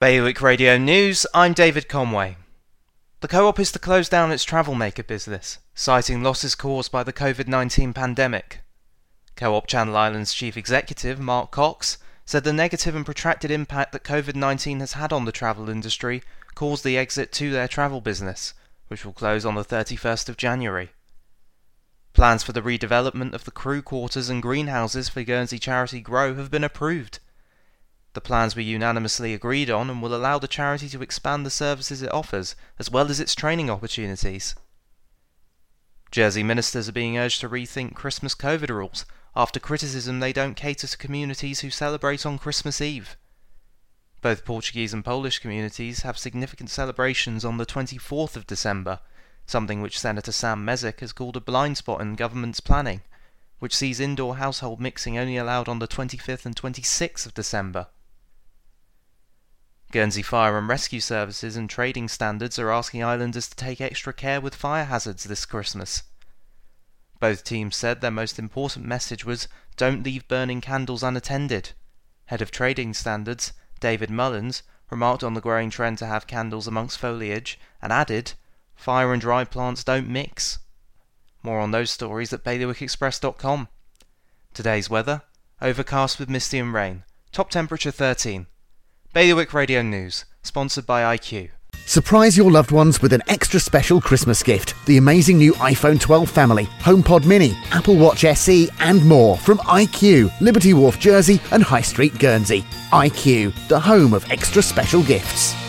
Bailiwick Radio News, I'm David Conway. The co op is to close down its Travelmaker business, citing losses caused by the COVID 19 pandemic. Co op Channel Islands chief executive, Mark Cox, said the negative and protracted impact that COVID 19 has had on the travel industry caused the exit to their travel business, which will close on the 31st of January. Plans for the redevelopment of the crew quarters and greenhouses for Guernsey charity Grow have been approved the plans were unanimously agreed on and will allow the charity to expand the services it offers, as well as its training opportunities. Jersey ministers are being urged to rethink Christmas COVID rules after criticism they don't cater to communities who celebrate on Christmas Eve. Both Portuguese and Polish communities have significant celebrations on the 24th of December, something which Senator Sam Mezec has called a blind spot in government's planning, which sees indoor household mixing only allowed on the 25th and 26th of December. Guernsey Fire and Rescue Services and trading standards are asking islanders to take extra care with fire hazards this Christmas. Both teams said their most important message was don't leave burning candles unattended. Head of Trading Standards, David Mullins, remarked on the growing trend to have candles amongst foliage and added, fire and dry plants don't mix. More on those stories at bailiwickexpress.com. Today's weather overcast with misty and rain, top temperature 13. Bailiwick Radio News, sponsored by IQ. Surprise your loved ones with an extra special Christmas gift the amazing new iPhone 12 family, HomePod Mini, Apple Watch SE, and more from IQ, Liberty Wharf, Jersey, and High Street, Guernsey. IQ, the home of extra special gifts.